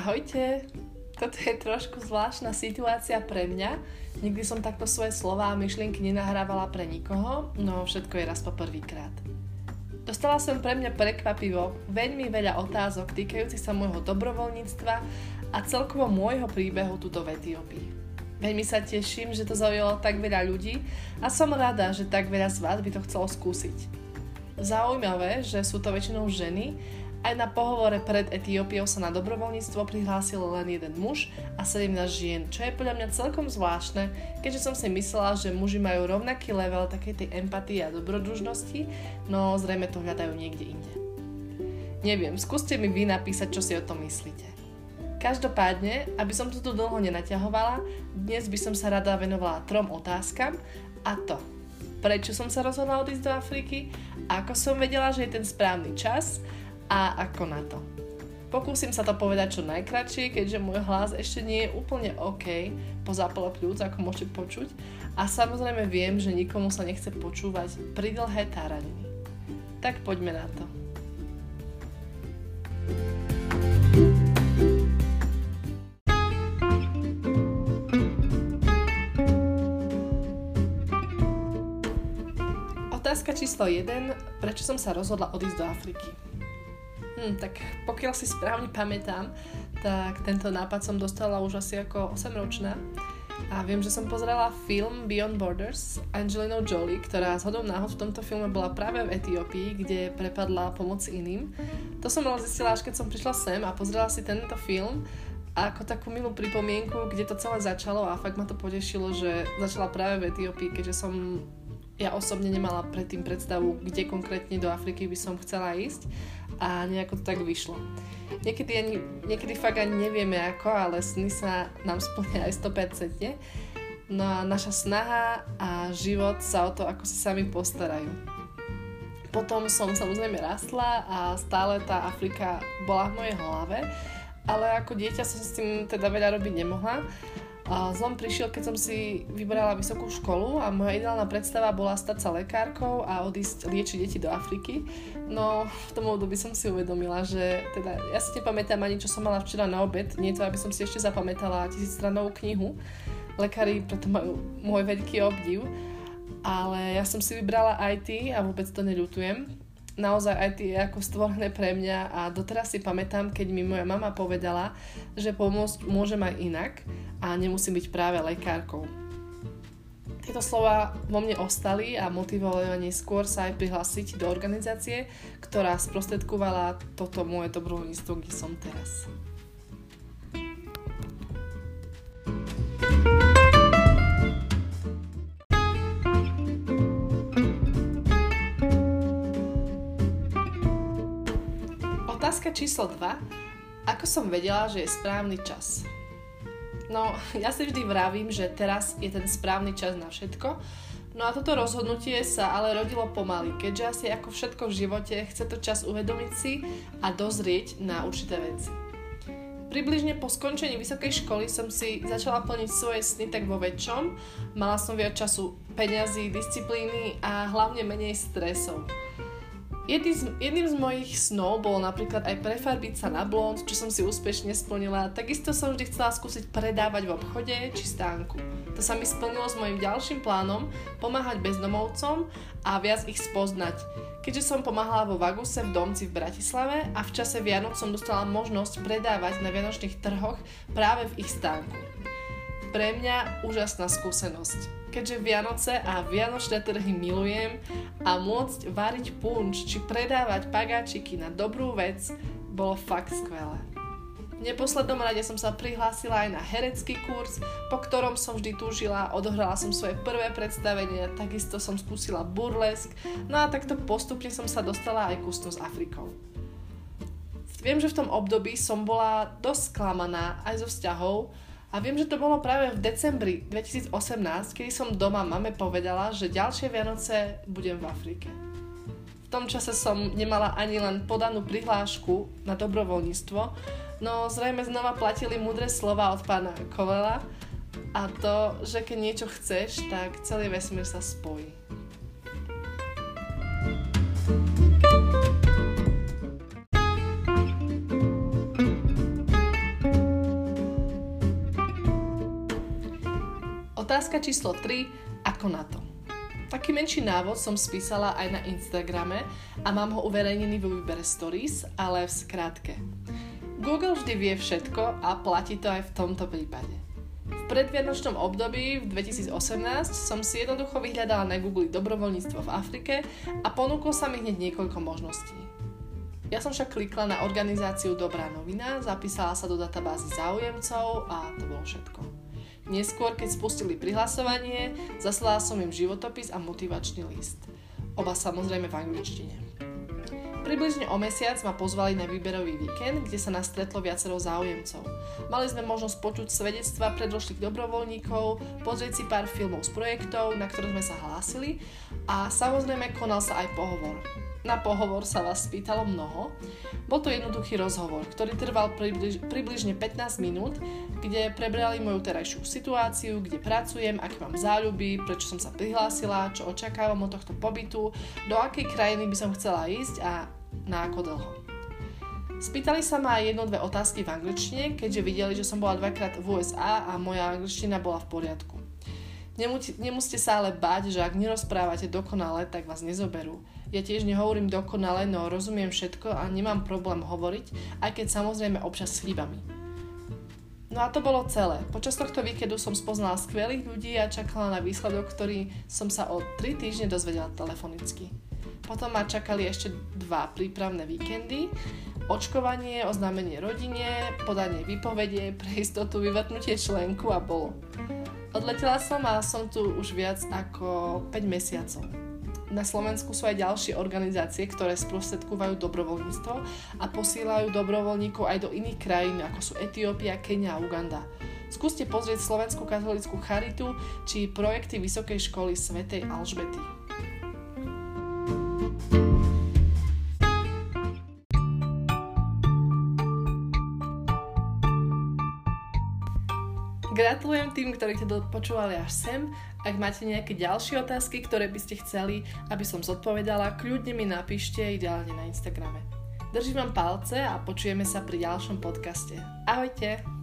Ahojte, toto je trošku zvláštna situácia pre mňa. Nikdy som takto svoje slova a myšlienky nenahrávala pre nikoho, no všetko je raz po prvýkrát. Dostala som pre mňa prekvapivo veľmi veľa otázok týkajúcich sa môjho dobrovoľníctva a celkovo môjho príbehu tuto v Etiópii. Veľmi sa teším, že to zaujalo tak veľa ľudí a som rada, že tak veľa z vás by to chcelo skúsiť. Zaujímavé, že sú to väčšinou ženy aj na pohovore pred Etiópiou sa na dobrovoľníctvo prihlásil len jeden muž a 17 žien, čo je podľa mňa celkom zvláštne, keďže som si myslela, že muži majú rovnaký level takej tej empatie a dobrodružnosti, no zrejme to hľadajú niekde inde. Neviem, skúste mi vy napísať, čo si o tom myslíte. Každopádne, aby som to tu dlho nenaťahovala, dnes by som sa rada venovala trom otázkam a to, prečo som sa rozhodla odísť do Afriky, ako som vedela, že je ten správny čas a ako na to. Pokúsim sa to povedať čo najkračšie, keďže môj hlas ešte nie je úplne OK po zápale pľúc, ako môžete počuť. A samozrejme viem, že nikomu sa nechce počúvať pridlhé táraniny. Tak poďme na to. Otázka číslo 1. Prečo som sa rozhodla odísť do Afriky? Hm, tak pokiaľ si správne pamätám, tak tento nápad som dostala už asi ako 8-ročná. A viem, že som pozrela film Beyond Borders s Angelinou Jolie, ktorá z hodou náhod v tomto filme bola práve v Etiópii, kde prepadla pomoc iným. To som ale zistila až keď som prišla sem a pozrela si tento film ako takú milú pripomienku, kde to celé začalo a fakt ma to potešilo, že začala práve v Etiópii, keďže som ja osobne nemala predtým predstavu, kde konkrétne do Afriky by som chcela ísť a nejako to tak vyšlo. Niekedy, ani, niekedy fakt ani nevieme ako, ale sny sa nám splnia aj 100%. No a naša snaha a život sa o to ako si sami postarajú. Potom som samozrejme rastla a stále tá Afrika bola v mojej hlave, ale ako dieťa som s tým teda veľa robiť nemohla zlom prišiel, keď som si vybrala vysokú školu a moja ideálna predstava bola stať sa lekárkou a odísť liečiť deti do Afriky. No v tom období som si uvedomila, že teda ja si nepamätám ani čo som mala včera na obed, nie to, aby som si ešte zapamätala tisícstranovú knihu. Lekári preto majú môj veľký obdiv, ale ja som si vybrala IT a vôbec to neľutujem naozaj aj tie ako stvorené pre mňa a doteraz si pamätám, keď mi moja mama povedala, že pomôcť môžem aj inak a nemusím byť práve lekárkou. Tieto slova vo mne ostali a motivovali ma neskôr sa aj prihlásiť do organizácie, ktorá sprostredkovala toto moje dobrovoľníctvo, kde som teraz. Otázka číslo 2. Ako som vedela, že je správny čas? No, ja si vždy vravím, že teraz je ten správny čas na všetko, No a toto rozhodnutie sa ale rodilo pomaly, keďže asi ako všetko v živote chce to čas uvedomiť si a dozrieť na určité veci. Približne po skončení vysokej školy som si začala plniť svoje sny tak vo väčšom, mala som viac času, peňazí, disciplíny a hlavne menej stresov. Jedným z, jedným z mojich snov bolo napríklad aj prefarbiť sa na blond, čo som si úspešne splnila. Takisto som vždy chcela skúsiť predávať v obchode či stánku. To sa mi splnilo s mojim ďalším plánom pomáhať bezdomovcom a viac ich spoznať. Keďže som pomáhala vo Vaguse v domci v Bratislave a v čase Vianoc som dostala možnosť predávať na vianočných trhoch práve v ich stánku. Pre mňa úžasná skúsenosť keďže Vianoce a Vianočné trhy milujem a môcť variť punč či predávať pagáčiky na dobrú vec bolo fakt skvelé. V neposlednom rade som sa prihlásila aj na herecký kurz, po ktorom som vždy túžila, odohrala som svoje prvé predstavenie, takisto som skúsila burlesk, no a takto postupne som sa dostala aj ku s Afrikou. Viem, že v tom období som bola dosť sklamaná aj zo vzťahov, a viem, že to bolo práve v decembri 2018, kedy som doma mame povedala, že ďalšie Vianoce budem v Afrike. V tom čase som nemala ani len podanú prihlášku na dobrovoľníctvo, no zrejme znova platili múdre slova od pána Kolela a to, že keď niečo chceš, tak celý vesmír sa spojí. Otázka číslo 3. Ako na to? Taký menší návod som spísala aj na Instagrame a mám ho uverejnený vo výbere Stories, ale v skrátke. Google vždy vie všetko a platí to aj v tomto prípade. V predvianočnom období v 2018 som si jednoducho vyhľadala na Google dobrovoľníctvo v Afrike a ponúklo sa mi hneď niekoľko možností. Ja som však klikla na organizáciu Dobrá novina, zapísala sa do databázy záujemcov a to bolo všetko. Neskôr, keď spustili prihlasovanie, zaslala som im životopis a motivačný list. Oba samozrejme v angličtine. Približne o mesiac ma pozvali na výberový víkend, kde sa nás stretlo viacero záujemcov. Mali sme možnosť počuť svedectva predložných dobrovoľníkov, pozrieť si pár filmov z projektov, na ktoré sme sa hlásili a samozrejme konal sa aj pohovor. Na pohovor sa vás spýtalo mnoho. Bol to jednoduchý rozhovor, ktorý trval približ, približne 15 minút, kde prebrali moju terajšiu situáciu, kde pracujem, aké mám záľuby, prečo som sa prihlásila, čo očakávam od tohto pobytu, do akej krajiny by som chcela ísť a na ako dlho. Spýtali sa ma aj jedno, dve otázky v angličtine, keďže videli, že som bola dvakrát v USA a moja angličtina bola v poriadku. Nemusíte sa ale báť, že ak nerozprávate dokonale, tak vás nezoberú. Ja tiež nehovorím dokonale, no rozumiem všetko a nemám problém hovoriť, aj keď samozrejme občas s chybami. No a to bolo celé. Počas tohto víkendu som spoznala skvelých ľudí a čakala na výsledok, ktorý som sa o 3 týždne dozvedela telefonicky. Potom ma čakali ešte dva prípravné víkendy, očkovanie, oznámenie rodine, podanie výpovede, pre istotu vyvrtnutie členku a bolo. Odletela som a som tu už viac ako 5 mesiacov. Na Slovensku sú aj ďalšie organizácie, ktoré sprostredkúvajú dobrovoľníctvo a posílajú dobrovoľníkov aj do iných krajín, ako sú Etiópia, Kenia a Uganda. Skúste pozrieť Slovenskú katolickú charitu či projekty Vysokej školy svätej Alžbety. Gratulujem tým, ktorí to počúvali až sem. Ak máte nejaké ďalšie otázky, ktoré by ste chceli, aby som zodpovedala, kľudne mi napíšte ideálne na Instagrame. Držím vám palce a počujeme sa pri ďalšom podcaste. Ahojte!